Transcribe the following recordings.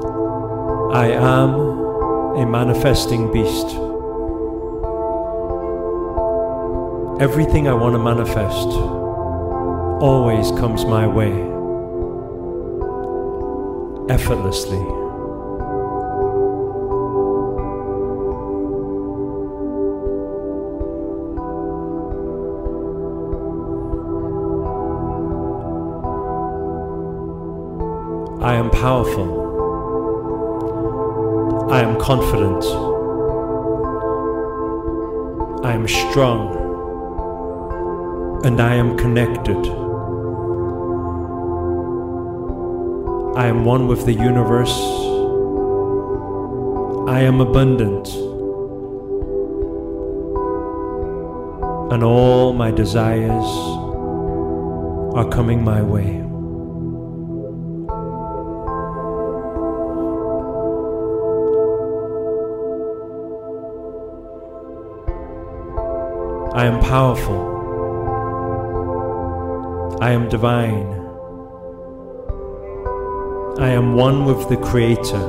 I am a manifesting beast. Everything I want to manifest always comes my way effortlessly. I am powerful. I am confident. I am strong. And I am connected. I am one with the universe. I am abundant. And all my desires are coming my way. I am powerful. I am divine. I am one with the Creator.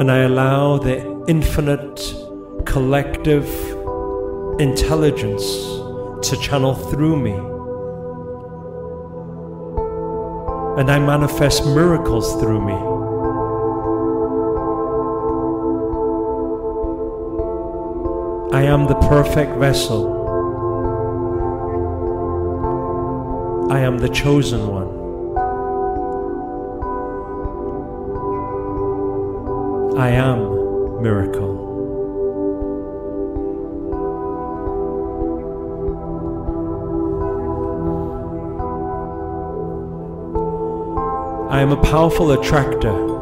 And I allow the infinite collective intelligence to channel through me. And I manifest miracles through me. I am the perfect vessel. I am the chosen one. I am miracle. I am a powerful attractor.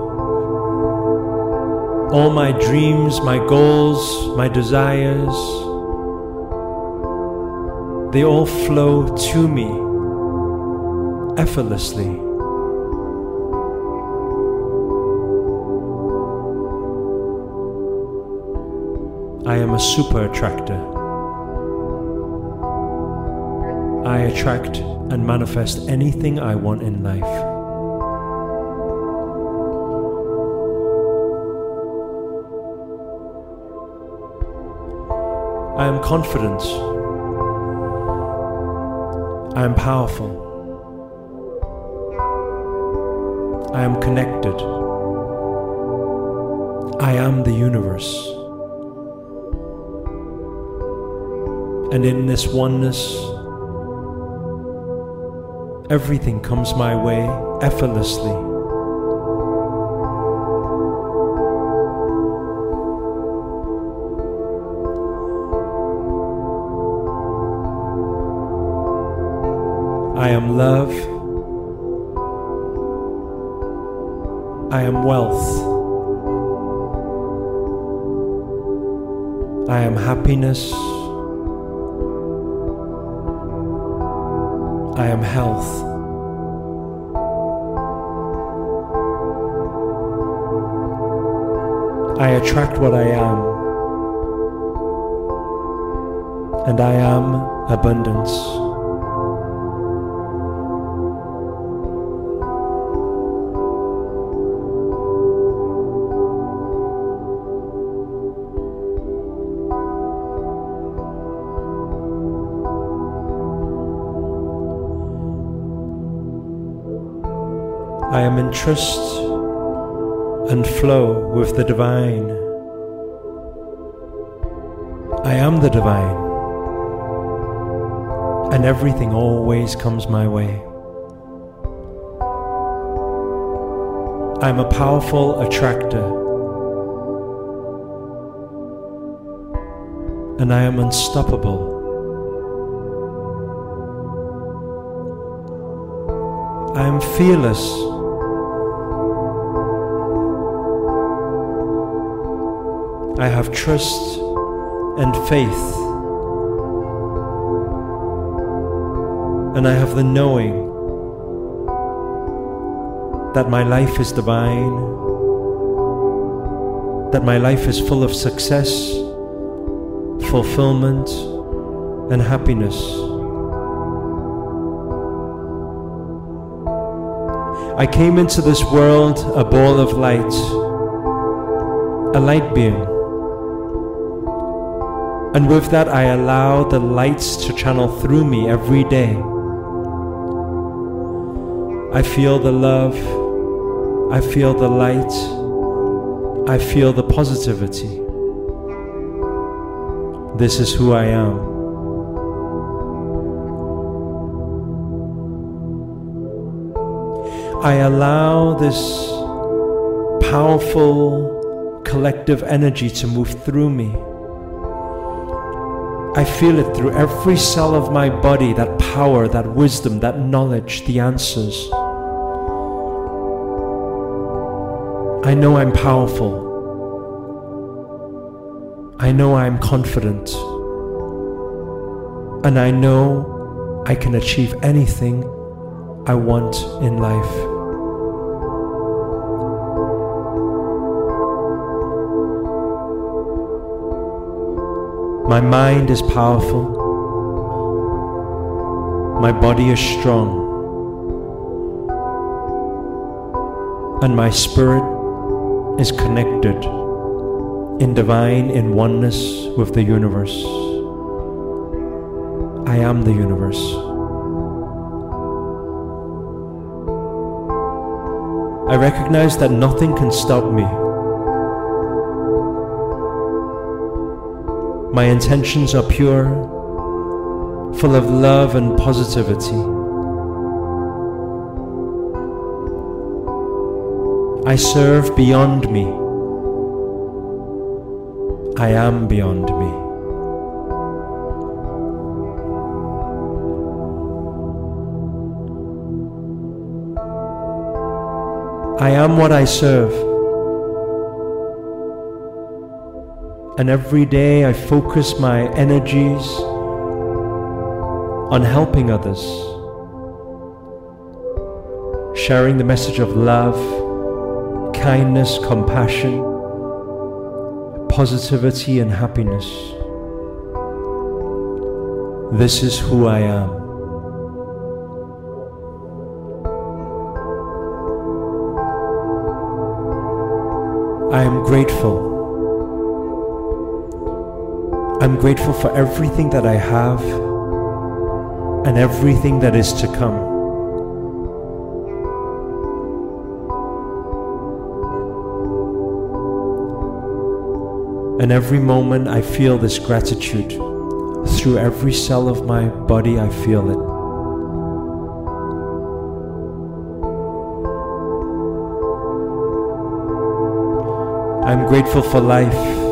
All my dreams, my goals, my desires, they all flow to me effortlessly. I am a super attractor. I attract and manifest anything I want in life. I am confident. I am powerful. I am connected. I am the universe. And in this oneness, everything comes my way effortlessly. Love. I am wealth. I am happiness. I am health. I attract what I am. And I am abundance. Am in trust and flow with the divine. I am the divine, and everything always comes my way. I'm a powerful attractor, and I am unstoppable. I am fearless. I have trust and faith. And I have the knowing that my life is divine, that my life is full of success, fulfillment, and happiness. I came into this world a ball of light, a light being. And with that, I allow the lights to channel through me every day. I feel the love, I feel the light, I feel the positivity. This is who I am. I allow this powerful collective energy to move through me. I feel it through every cell of my body that power, that wisdom, that knowledge, the answers. I know I'm powerful. I know I'm confident. And I know I can achieve anything I want in life. My mind is powerful. My body is strong. And my spirit is connected in divine in oneness with the universe. I am the universe. I recognize that nothing can stop me. My intentions are pure, full of love and positivity. I serve beyond me. I am beyond me. I am what I serve. And every day I focus my energies on helping others, sharing the message of love, kindness, compassion positivity and happiness. This is who I am. I am grateful. I'm grateful for everything that I have and everything that is to come. And every moment I feel this gratitude. Through every cell of my body, I feel it. I'm grateful for life.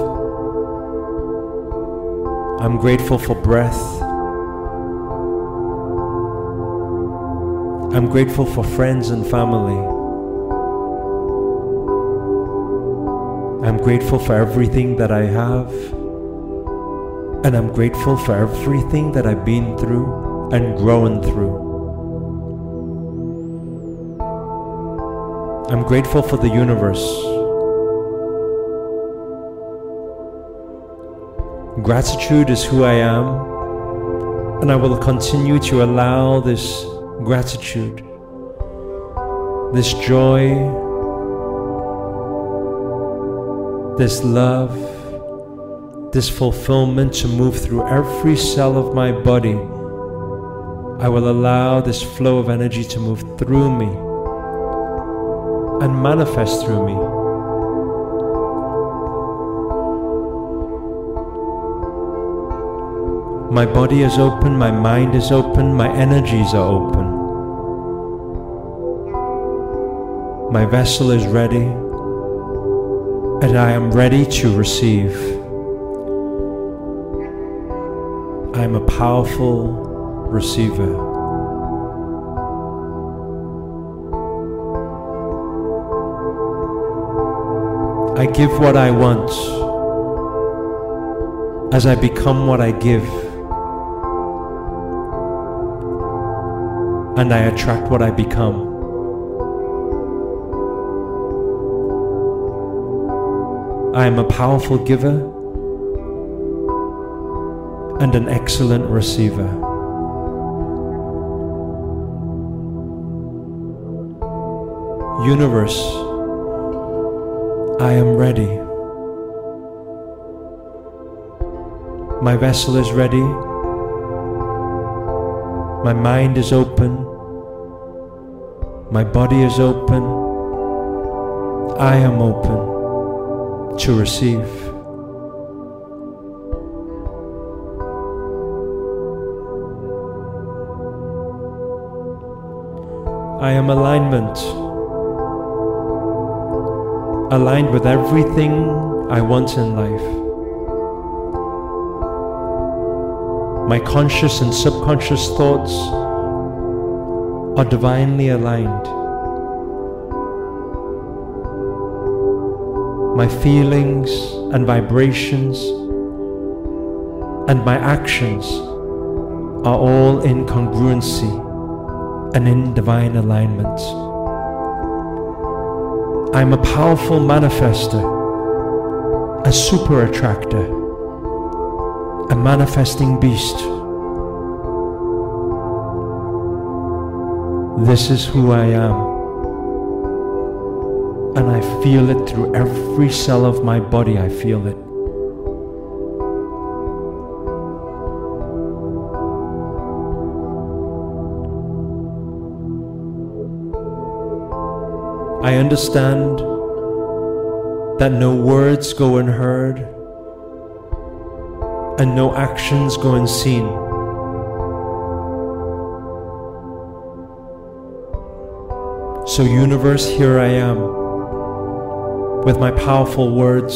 I'm grateful for breath. I'm grateful for friends and family. I'm grateful for everything that I have. And I'm grateful for everything that I've been through and grown through. I'm grateful for the universe. Gratitude is who I am, and I will continue to allow this gratitude, this joy, this love, this fulfillment to move through every cell of my body. I will allow this flow of energy to move through me and manifest through me. My body is open, my mind is open, my energies are open. My vessel is ready and I am ready to receive. I am a powerful receiver. I give what I want as I become what I give. And I attract what I become. I am a powerful giver and an excellent receiver. Universe, I am ready. My vessel is ready. My mind is open. My body is open. I am open to receive. I am alignment. Aligned with everything I want in life. My conscious and subconscious thoughts are divinely aligned. My feelings and vibrations and my actions are all in congruency and in divine alignment. I'm a powerful manifester, a super attractor a manifesting beast. This is who I am. And I feel it through every cell of my body, I feel it. I understand that no words go unheard and no actions go unseen. So, universe, here I am with my powerful words,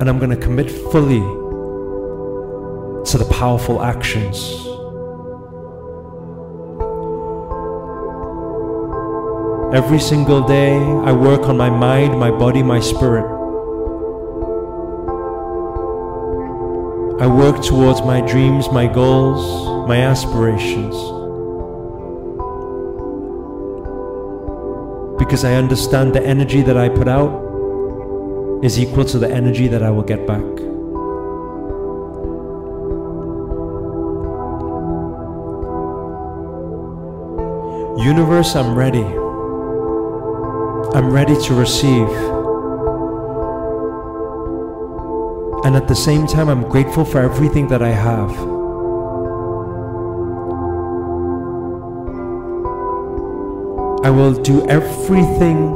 and I'm going to commit fully to the powerful actions. Every single day, I work on my mind, my body, my spirit. Work towards my dreams, my goals, my aspirations. Because I understand the energy that I put out is equal to the energy that I will get back. Universe, I'm ready. I'm ready to receive. And at the same time, I'm grateful for everything that I have. I will do everything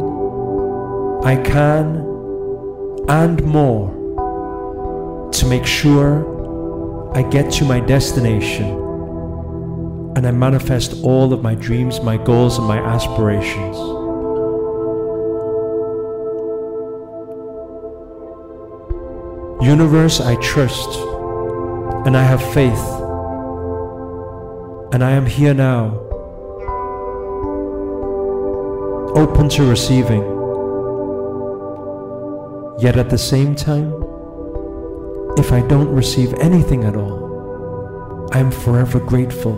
I can and more to make sure I get to my destination and I manifest all of my dreams, my goals, and my aspirations. Universe, I trust and I have faith. And I am here now, open to receiving. Yet at the same time, if I don't receive anything at all, I am forever grateful.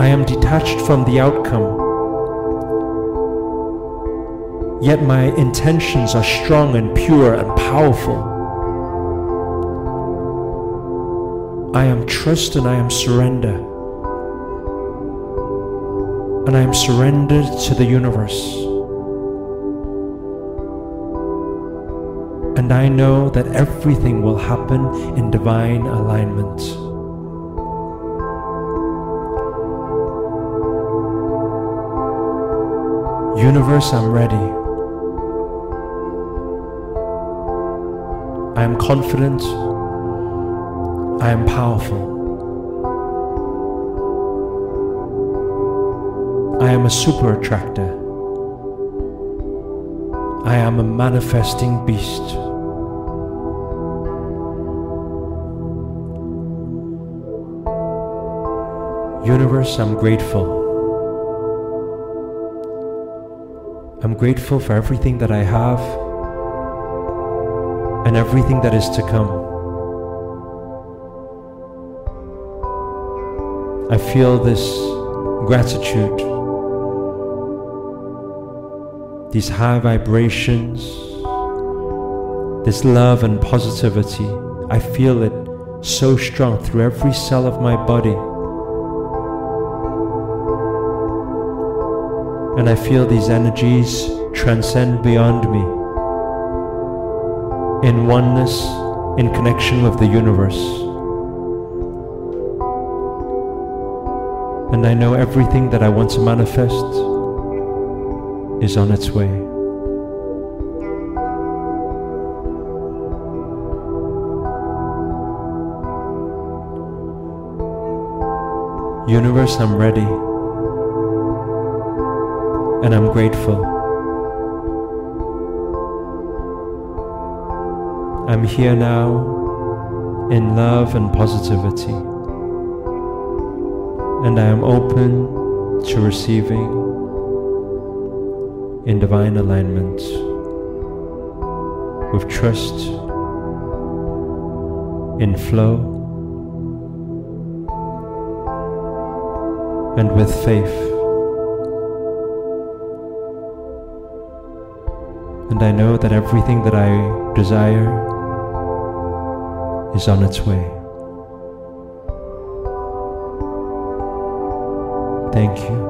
I am detached from the outcome yet my intentions are strong and pure and powerful. I am trust and I am surrender. And I am surrendered to the universe. And I know that everything will happen in divine alignment. Universe, I'm ready. I am confident. I am powerful. I am a super attractor. I am a manifesting beast. Universe, I'm grateful. I'm grateful for everything that I have and everything that is to come. I feel this gratitude, these high vibrations, this love and positivity. I feel it so strong through every cell of my body. And I feel these energies transcend beyond me in oneness, in connection with the universe. And I know everything that I want to manifest is on its way. Universe, I'm ready. And I'm grateful. I'm here now in love and positivity. And I am open to receiving in divine alignment with trust, in flow, and with faith. And I know that everything that I desire is on its way. Thank you.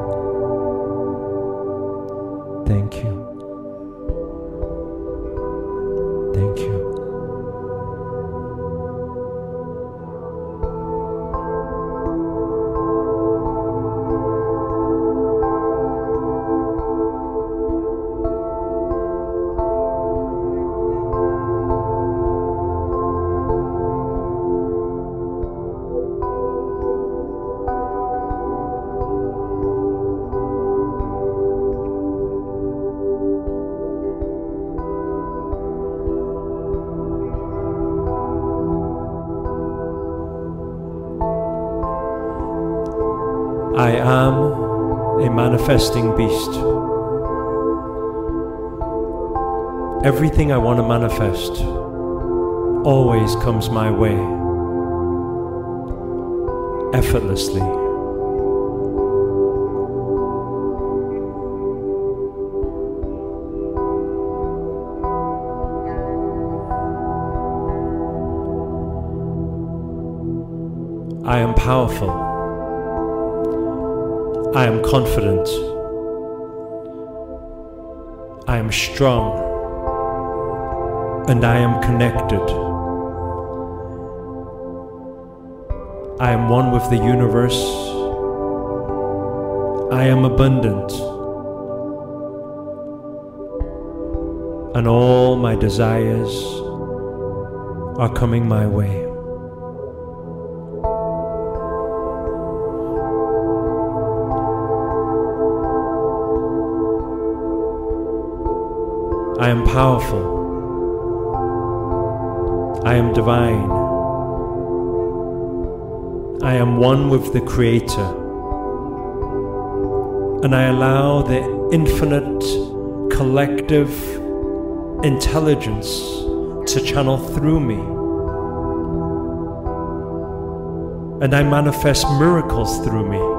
I am a manifesting beast. Everything I want to manifest always comes my way, effortlessly. I am powerful. I am confident. I am strong. And I am connected. I am one with the universe. I am abundant. And all my desires are coming my way. Am powerful. I am divine. I am one with the Creator. And I allow the infinite collective intelligence to channel through me. And I manifest miracles through me.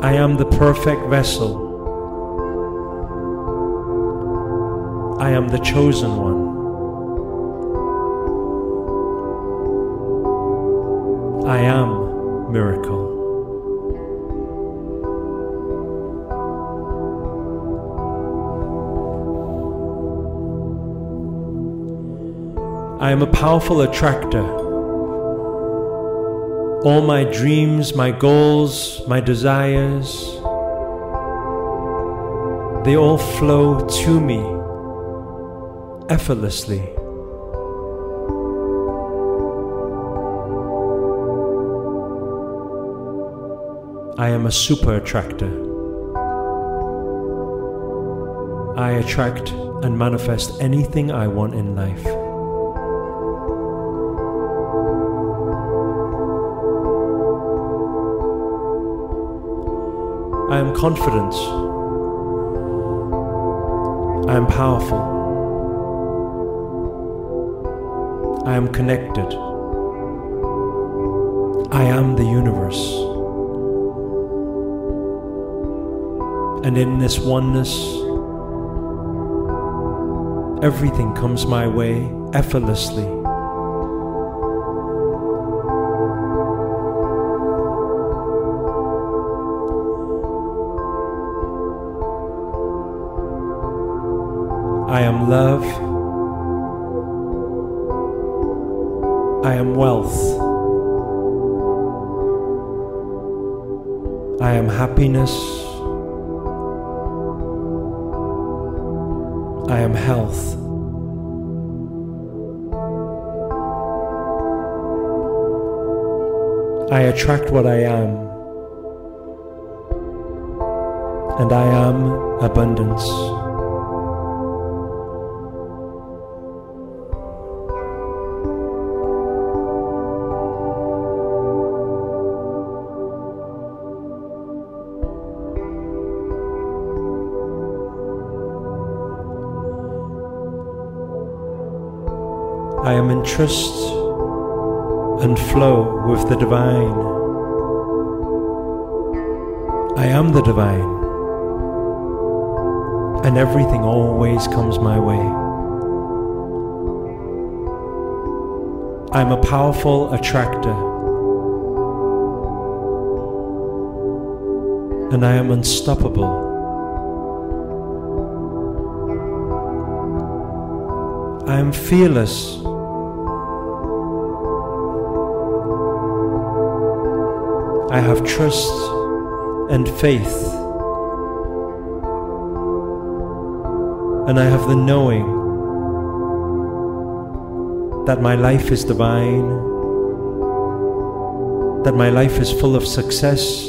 I am the perfect vessel. I am the chosen one. I am miracle. I am a powerful attractor. All my dreams, my goals, my desires, they all flow to me effortlessly. I am a super attractor. I attract and manifest anything I want in life. I am confident. I am powerful. I am connected. I am the universe. And in this oneness, everything comes my way effortlessly. Am love. I am wealth. I am happiness. I am health. I attract what I am. And I am abundance. Trust and flow with the divine. I am the divine, and everything always comes my way. I'm a powerful attractor, and I am unstoppable. I am fearless. I have trust and faith. And I have the knowing that my life is divine, that my life is full of success,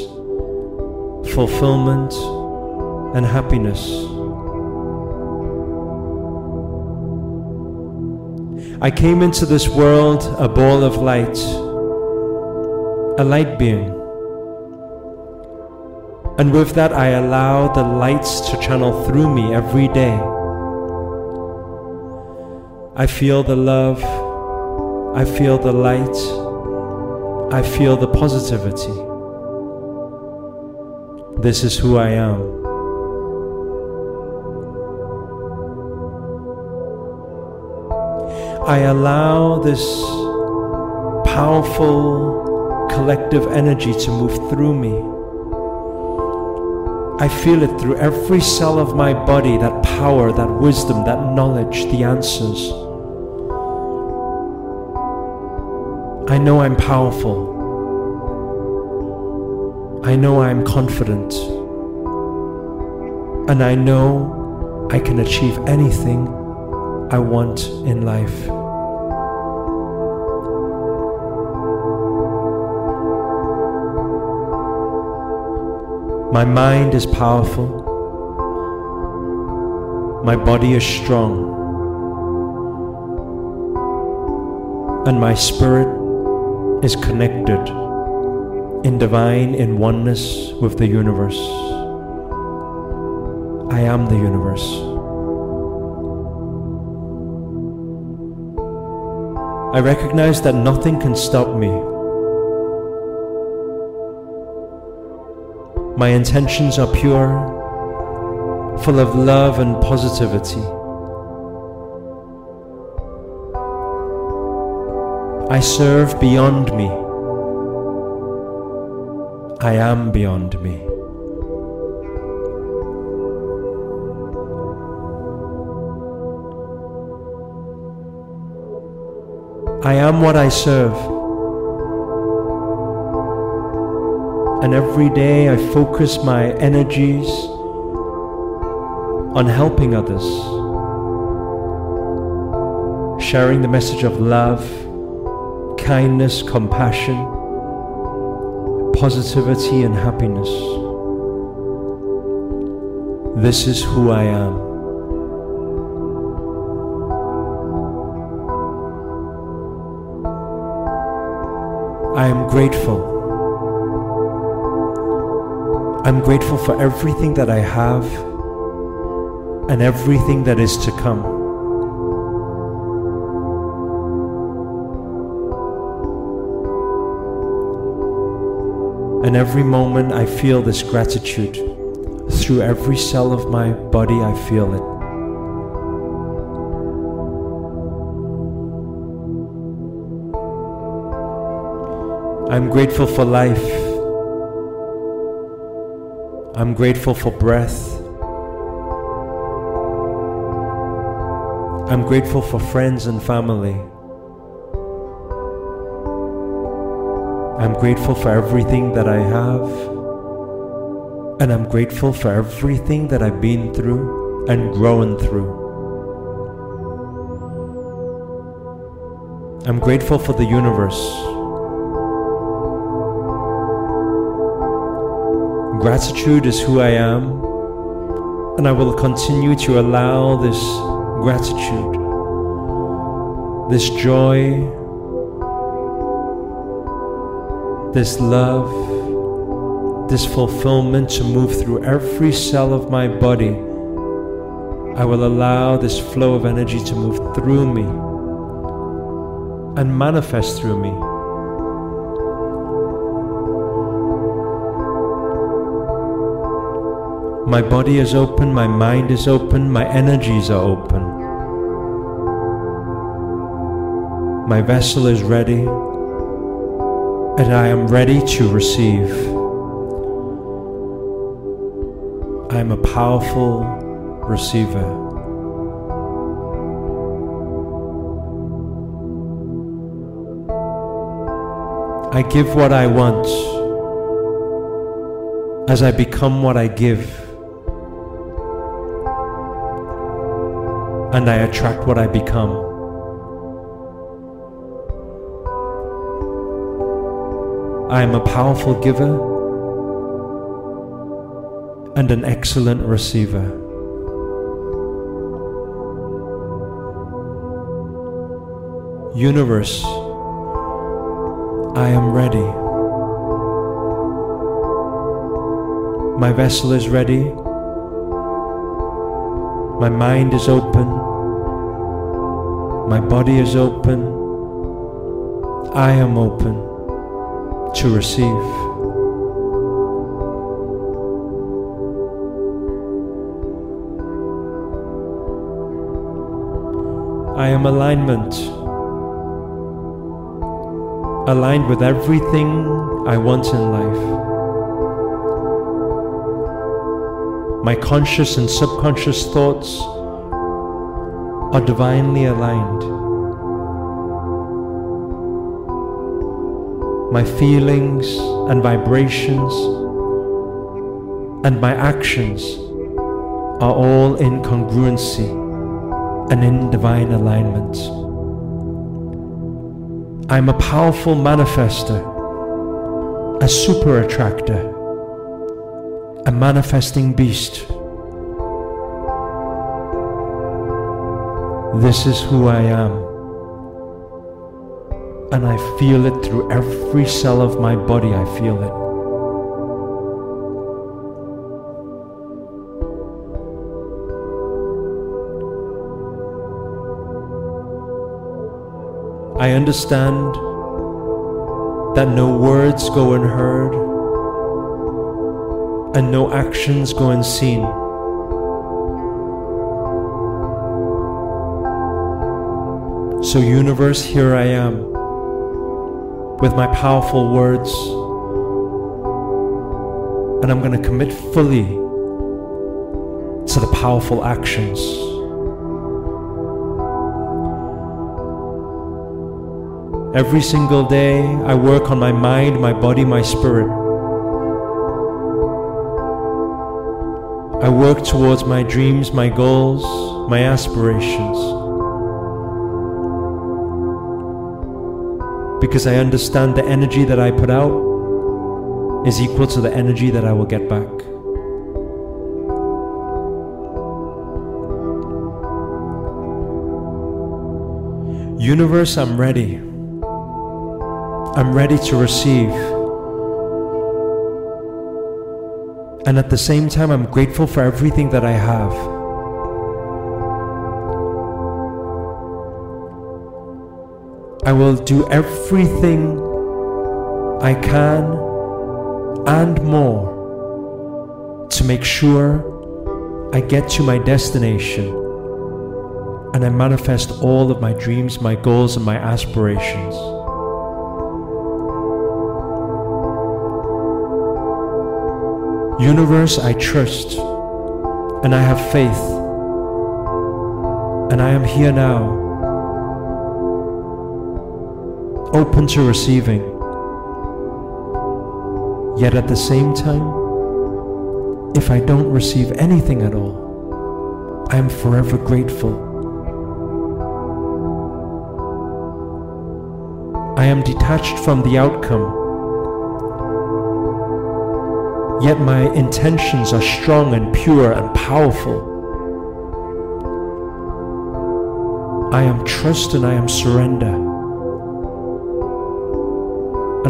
fulfillment, and happiness. I came into this world a ball of light, a light being. And with that, I allow the lights to channel through me every day. I feel the love, I feel the light, I feel the positivity. This is who I am. I allow this powerful collective energy to move through me. I feel it through every cell of my body that power, that wisdom, that knowledge, the answers. I know I'm powerful. I know I'm confident. And I know I can achieve anything I want in life. My mind is powerful. My body is strong. And my spirit is connected in divine in oneness with the universe. I am the universe. I recognize that nothing can stop me. My intentions are pure, full of love and positivity. I serve beyond me. I am beyond me. I am what I serve. And every day I focus my energies on helping others, sharing the message of love, kindness, compassion, positivity, and happiness. This is who I am. I am grateful. I'm grateful for everything that I have and everything that is to come. And every moment I feel this gratitude. Through every cell of my body, I feel it. I'm grateful for life. I'm grateful for breath. I'm grateful for friends and family. I'm grateful for everything that I have. And I'm grateful for everything that I've been through and grown through. I'm grateful for the universe. Gratitude is who I am, and I will continue to allow this gratitude, this joy, this love, this fulfillment to move through every cell of my body. I will allow this flow of energy to move through me and manifest through me. My body is open, my mind is open, my energies are open. My vessel is ready, and I am ready to receive. I am a powerful receiver. I give what I want as I become what I give. And I attract what I become. I am a powerful giver and an excellent receiver. Universe I am ready. My vessel is ready. My mind is open. My body is open. I am open to receive. I am alignment aligned with everything I want in life. My conscious and subconscious thoughts are divinely aligned. My feelings and vibrations and my actions are all in congruency and in divine alignment. I'm a powerful manifester, a super attractor, a manifesting beast. This is who I am. And I feel it through every cell of my body, I feel it. I understand that no words go unheard and no actions go unseen. So, universe, here I am with my powerful words, and I'm going to commit fully to the powerful actions. Every single day, I work on my mind, my body, my spirit. I work towards my dreams, my goals, my aspirations. Because I understand the energy that I put out is equal to the energy that I will get back. Universe, I'm ready. I'm ready to receive. And at the same time, I'm grateful for everything that I have. I will do everything I can and more to make sure I get to my destination and I manifest all of my dreams, my goals, and my aspirations. Universe, I trust and I have faith And I am here now, open to receiving, yet at the same time, if I don't receive anything at all, I am forever grateful. I am detached from the outcome Yet my intentions are strong and pure and powerful. I am trust and I am surrender.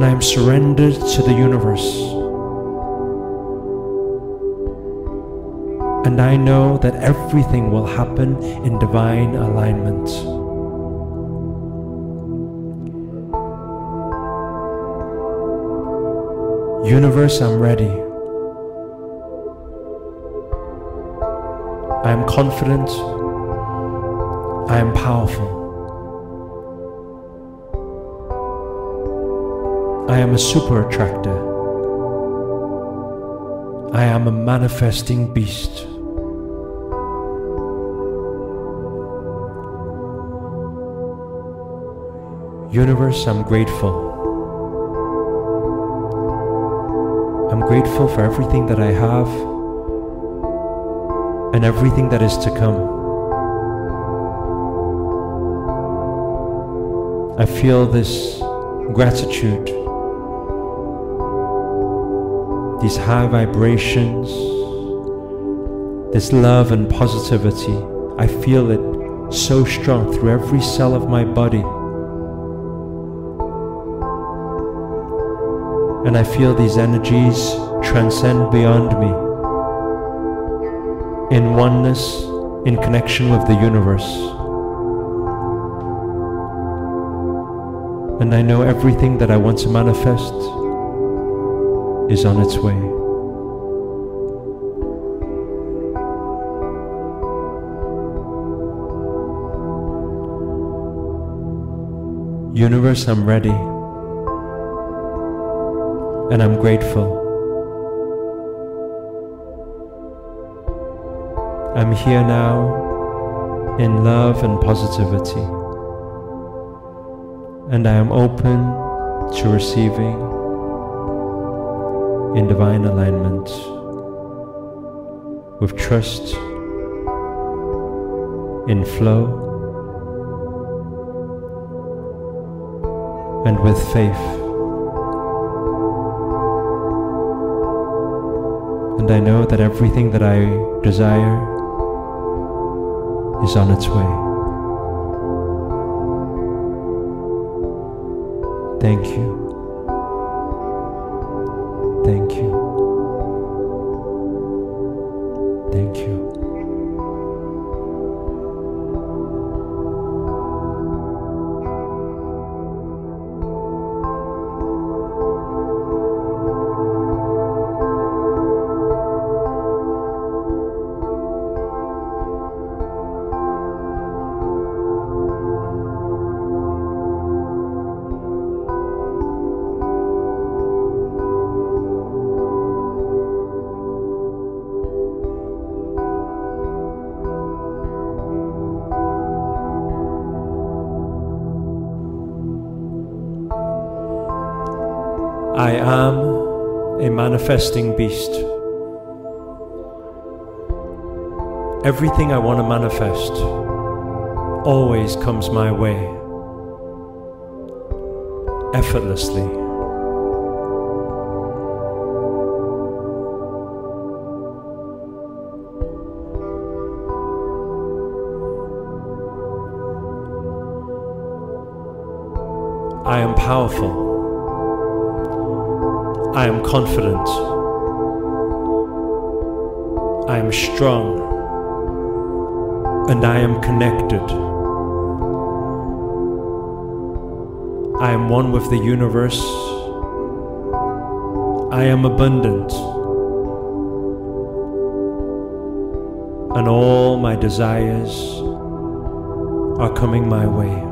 And I am surrendered to the universe. And I know that everything will happen in divine alignment. Universe, I'm ready. I am confident. I am powerful. I am a super attractor. I am a manifesting beast. Universe, I'm grateful. I'm grateful for everything that I have and everything that is to come. I feel this gratitude, these high vibrations, this love and positivity. I feel it so strong through every cell of my body. And I feel these energies transcend beyond me in oneness, in connection with the universe. And I know everything that I want to manifest is on its way. Universe, I'm ready. And I'm grateful. I'm here now in love and positivity, and I am open to receiving in divine alignment with trust, in flow, and with faith. And I know that everything that I desire is on its way. Thank you. Manifesting beast. Everything I want to manifest always comes my way, effortlessly. I am powerful. I am confident. I am strong. And I am connected. I am one with the universe. I am abundant. And all my desires are coming my way.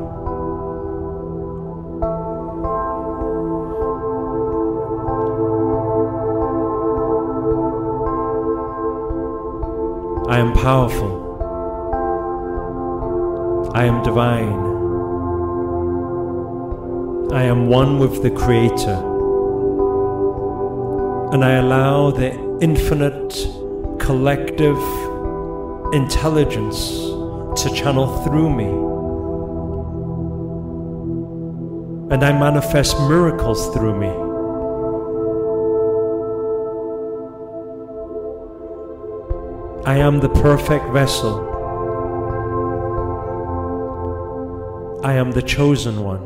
Powerful. I am divine. I am one with the Creator. And I allow the infinite collective intelligence to channel through me. And I manifest miracles through me. I am the perfect vessel. I am the chosen one.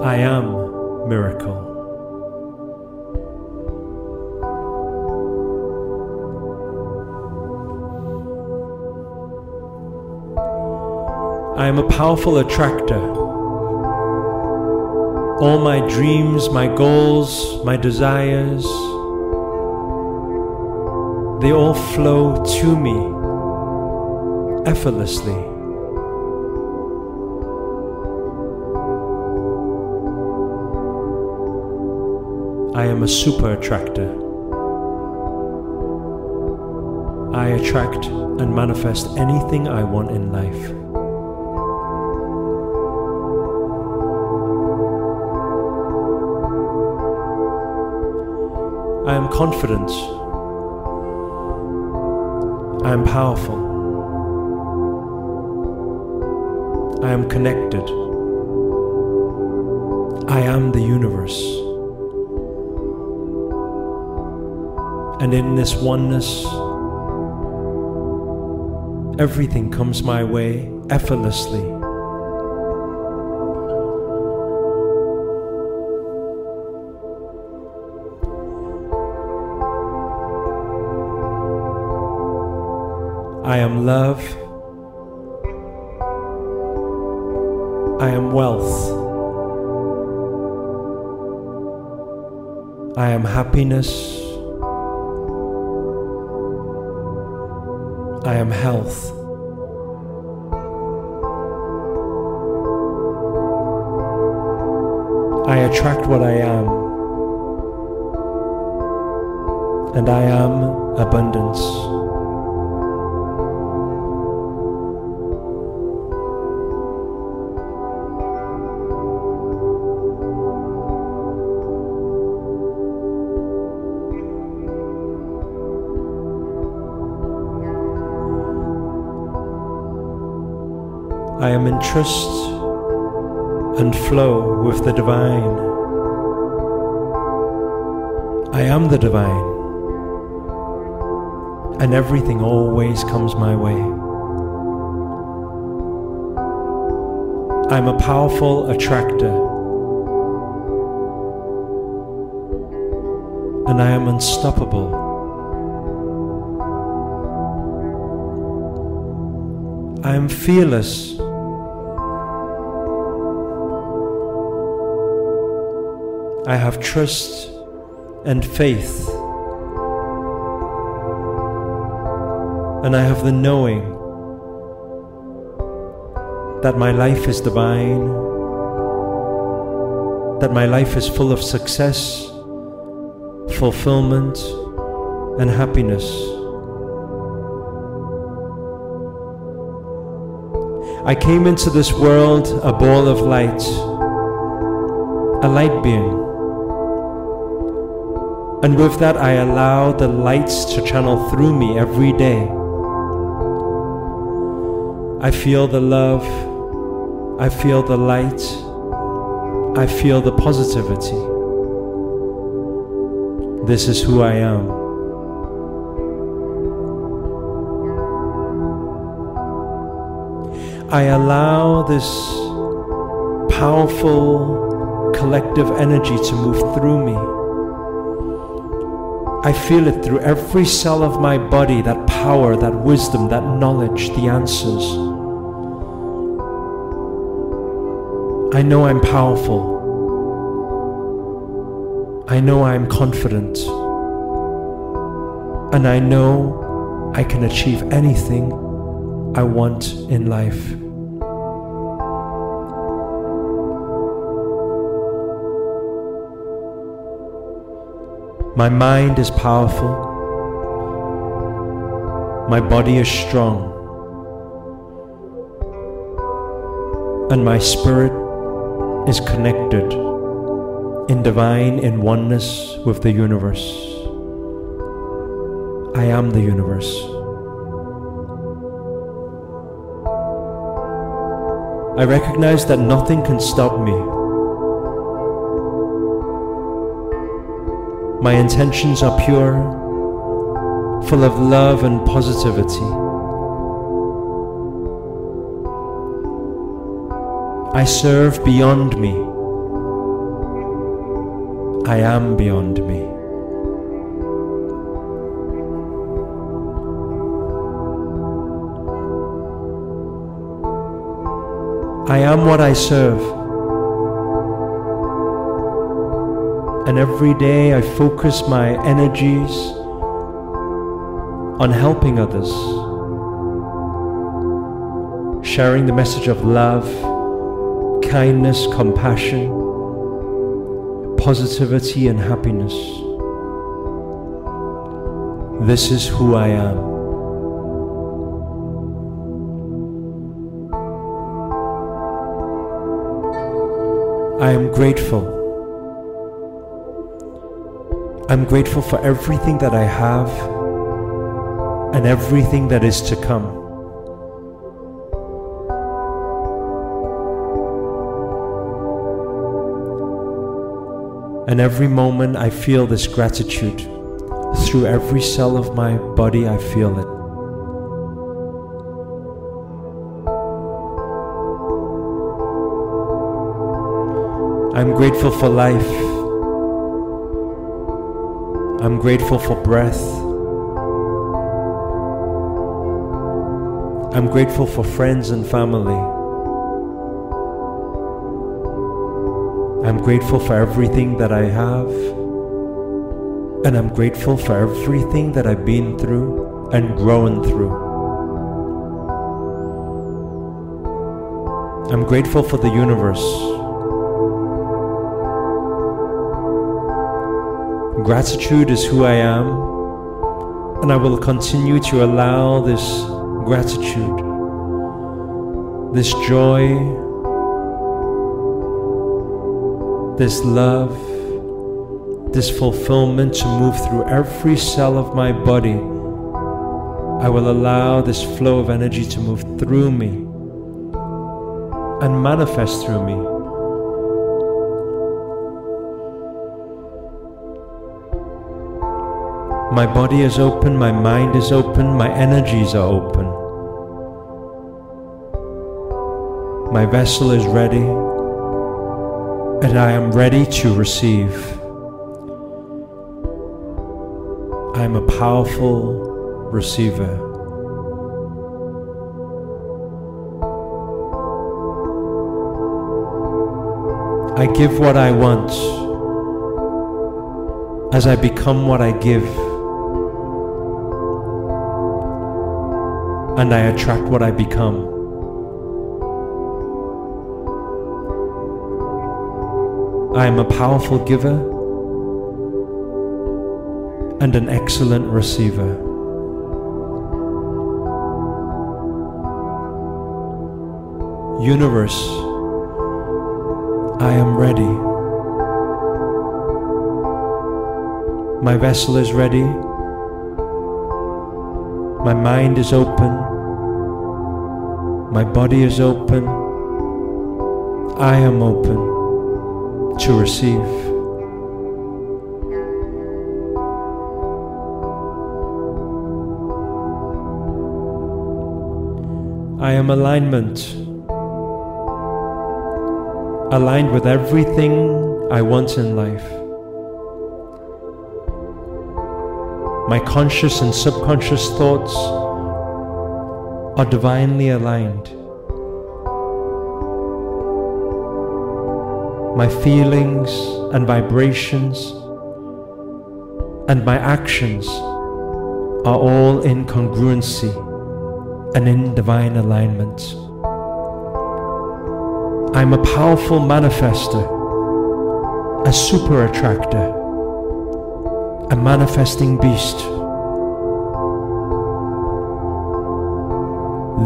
I am miracle. I am a powerful attractor. All my dreams, my goals, my desires, they all flow to me effortlessly. I am a super attractor. I attract and manifest anything I want in life. I am confident. I am powerful. I am connected. I am the universe. And in this oneness, everything comes my way effortlessly. I am love. I am wealth. I am happiness. I am health. I attract what I am. And I am abundance. I am in trust and flow with the divine. I am the divine, and everything always comes my way. I'm a powerful attractor, and I am unstoppable. I am fearless. I have trust and faith. And I have the knowing that my life is divine, that my life is full of success, fulfillment, and happiness. I came into this world a ball of light, a light being. And with that, I allow the lights to channel through me every day. I feel the love, I feel the light, I feel the positivity. This is who I am. I allow this powerful collective energy to move through me. I feel it through every cell of my body that power, that wisdom, that knowledge, the answers. I know I'm powerful. I know I'm confident. And I know I can achieve anything I want in life. My mind is powerful. My body is strong. And my spirit is connected in divine in oneness with the universe. I am the universe. I recognize that nothing can stop me. My intentions are pure, full of love and positivity. I serve beyond me. I am beyond me. I am what I serve. And every day I focus my energies on helping others, sharing the message of love, kindness, compassion, positivity, and happiness. This is who I am. I am grateful. I'm grateful for everything that I have and everything that is to come. And every moment I feel this gratitude. Through every cell of my body, I feel it. I'm grateful for life. I'm grateful for breath. I'm grateful for friends and family. I'm grateful for everything that I have. And I'm grateful for everything that I've been through and grown through. I'm grateful for the universe. Gratitude is who I am, and I will continue to allow this gratitude, this joy, this love, this fulfillment to move through every cell of my body. I will allow this flow of energy to move through me and manifest through me. My body is open, my mind is open, my energies are open. My vessel is ready, and I am ready to receive. I am a powerful receiver. I give what I want as I become what I give. And I attract what I become. I am a powerful giver and an excellent receiver. Universe, I am ready. My vessel is ready. My mind is open. My body is open. I am open to receive. I am alignment. Aligned with everything I want in life. My conscious and subconscious thoughts are divinely aligned. My feelings and vibrations and my actions are all in congruency and in divine alignment. I'm a powerful manifester, a super attractor, a manifesting beast.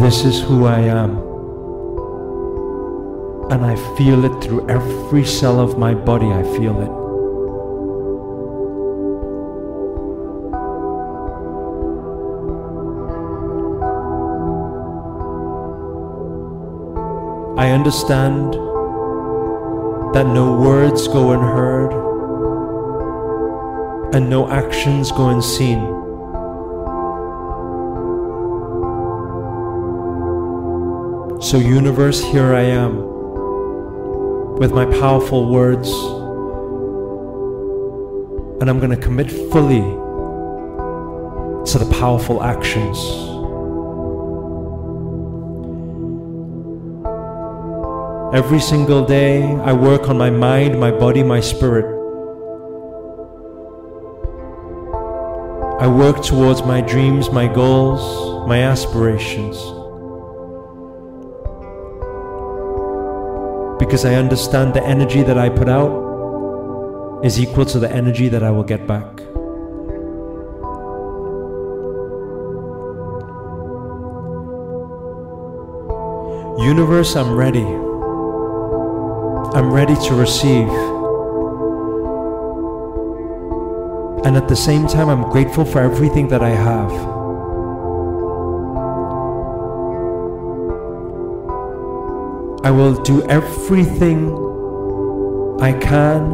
This is who I am. And I feel it through every cell of my body. I feel it. I understand that no words go unheard and no actions go unseen. So, universe, here I am with my powerful words, and I'm going to commit fully to the powerful actions. Every single day, I work on my mind, my body, my spirit. I work towards my dreams, my goals, my aspirations. Because I understand the energy that I put out is equal to the energy that I will get back. Universe, I'm ready. I'm ready to receive. And at the same time, I'm grateful for everything that I have. I will do everything I can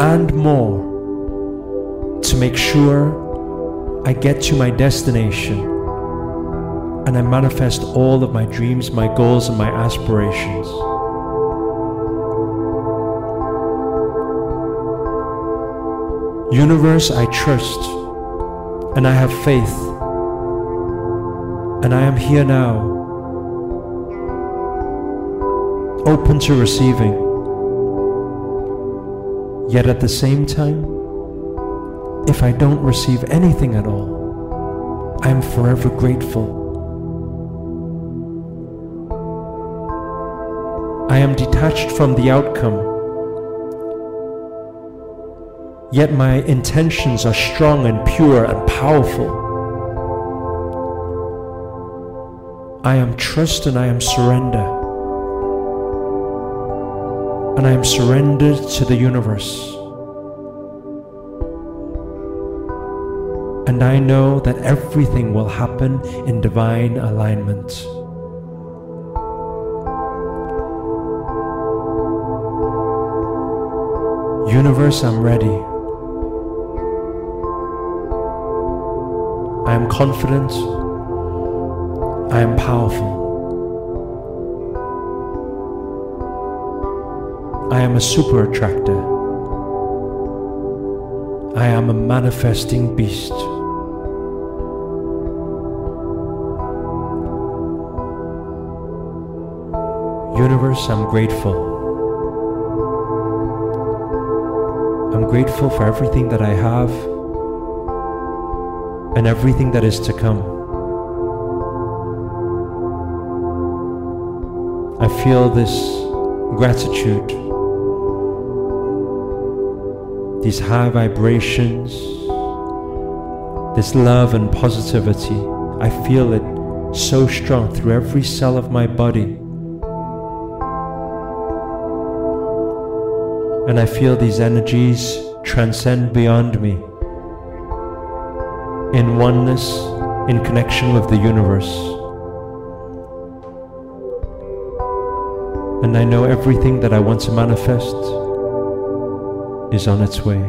and more to make sure I get to my destination and I manifest all of my dreams, my goals, and my aspirations. Universe, I trust and I have faith, and I am here now, open to receiving. Yet at the same time, if I don't receive anything at all, I am forever grateful. I am detached from the outcome Yet my intentions are strong and pure and powerful. I am trust and I am surrender. And I am surrendered to the universe. And I know that everything will happen in divine alignment. Universe, I'm ready. I am confident. I am powerful. I am a super attractor. I am a manifesting beast. Universe, I'm grateful. I'm grateful for everything that I have and everything that is to come. I feel this gratitude, these high vibrations, this love and positivity. I feel it so strong through every cell of my body. And I feel these energies transcend beyond me in oneness, in connection with the universe. And I know everything that I want to manifest is on its way.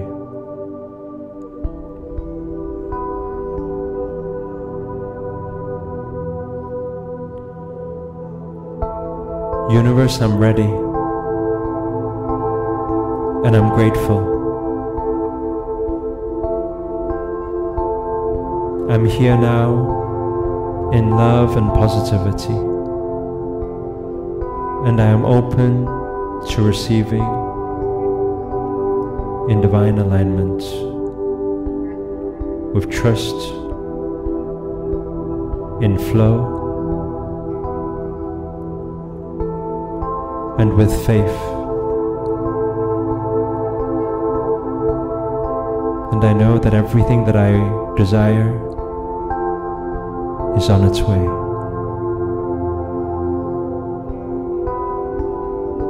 Universe, I'm ready. And I'm grateful. I'm here now in love and positivity, and I am open to receiving in divine alignment with trust, in flow, and with faith. And I know that everything that I desire is on its way.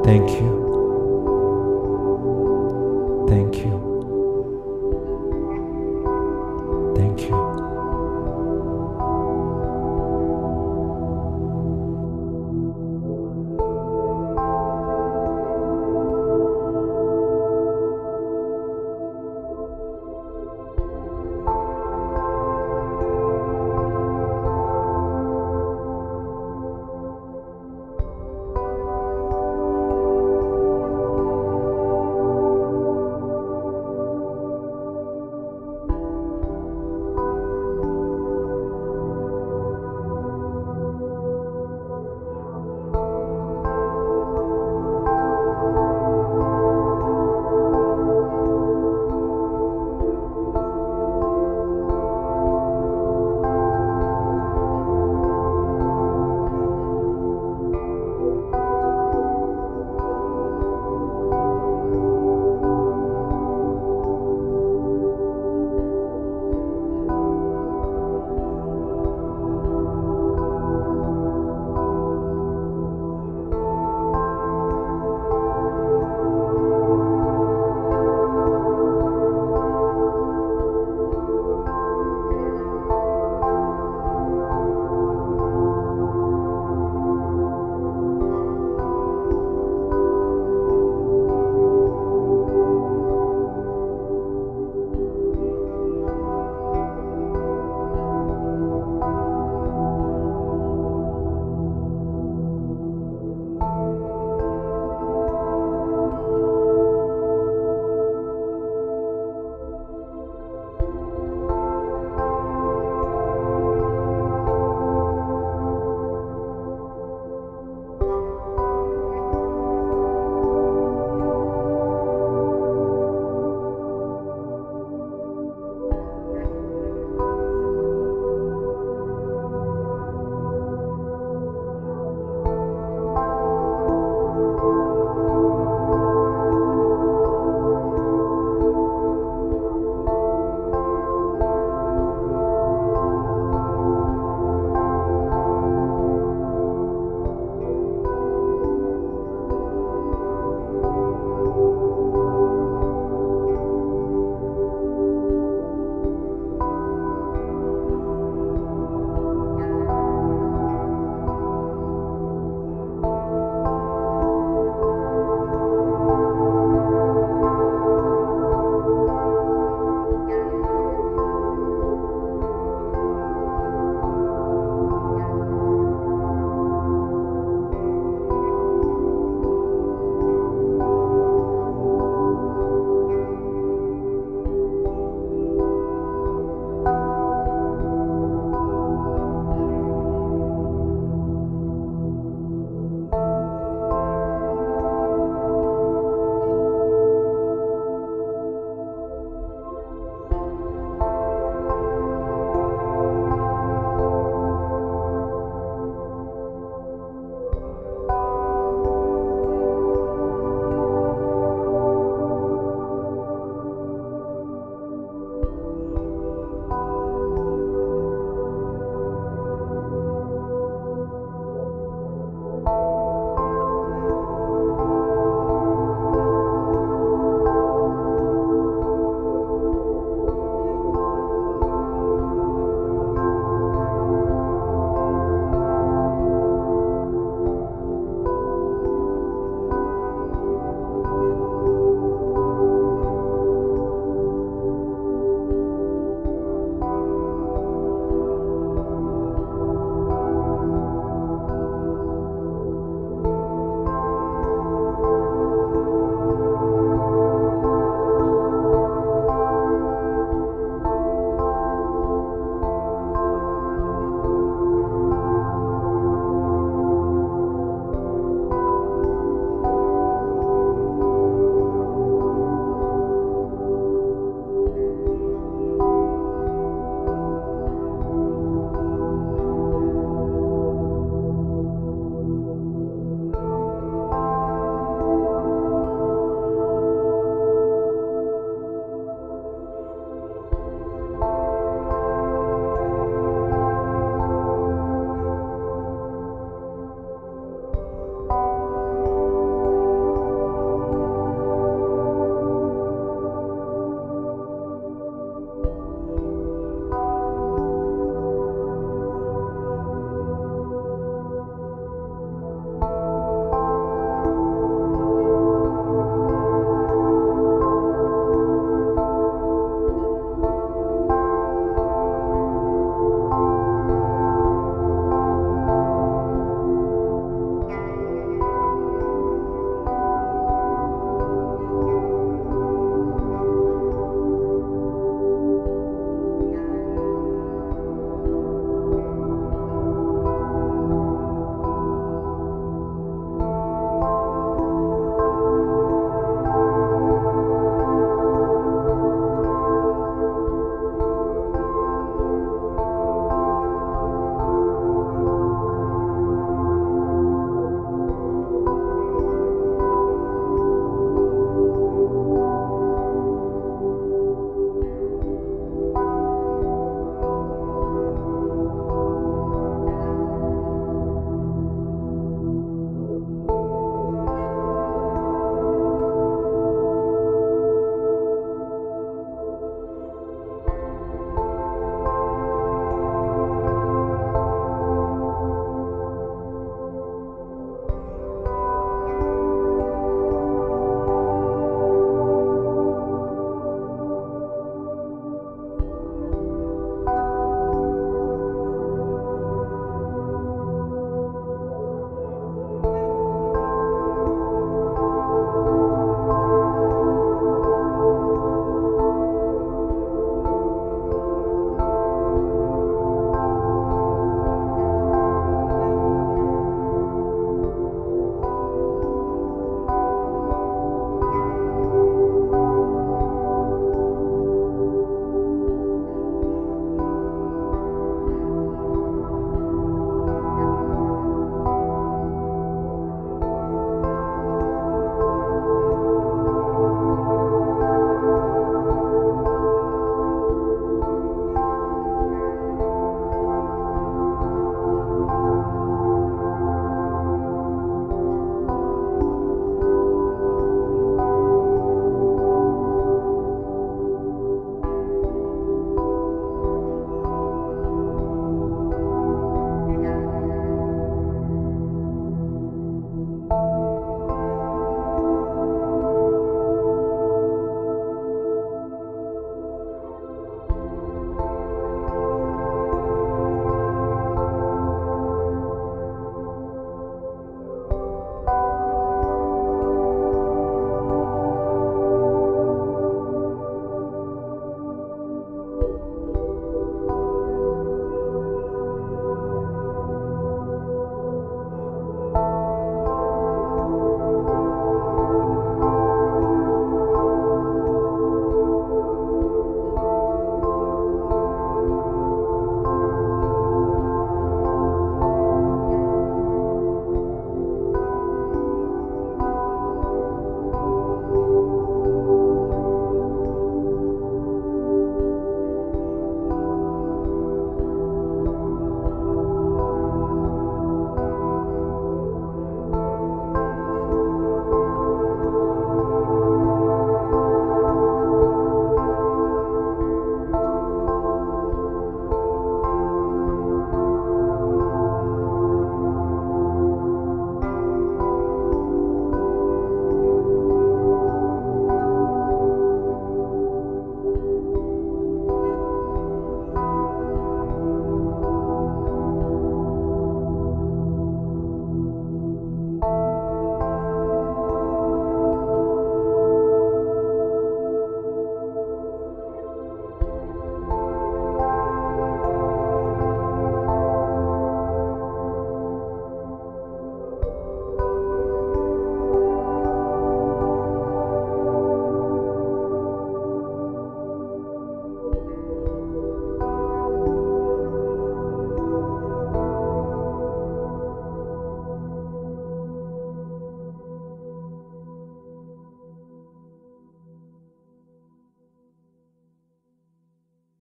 Thank you.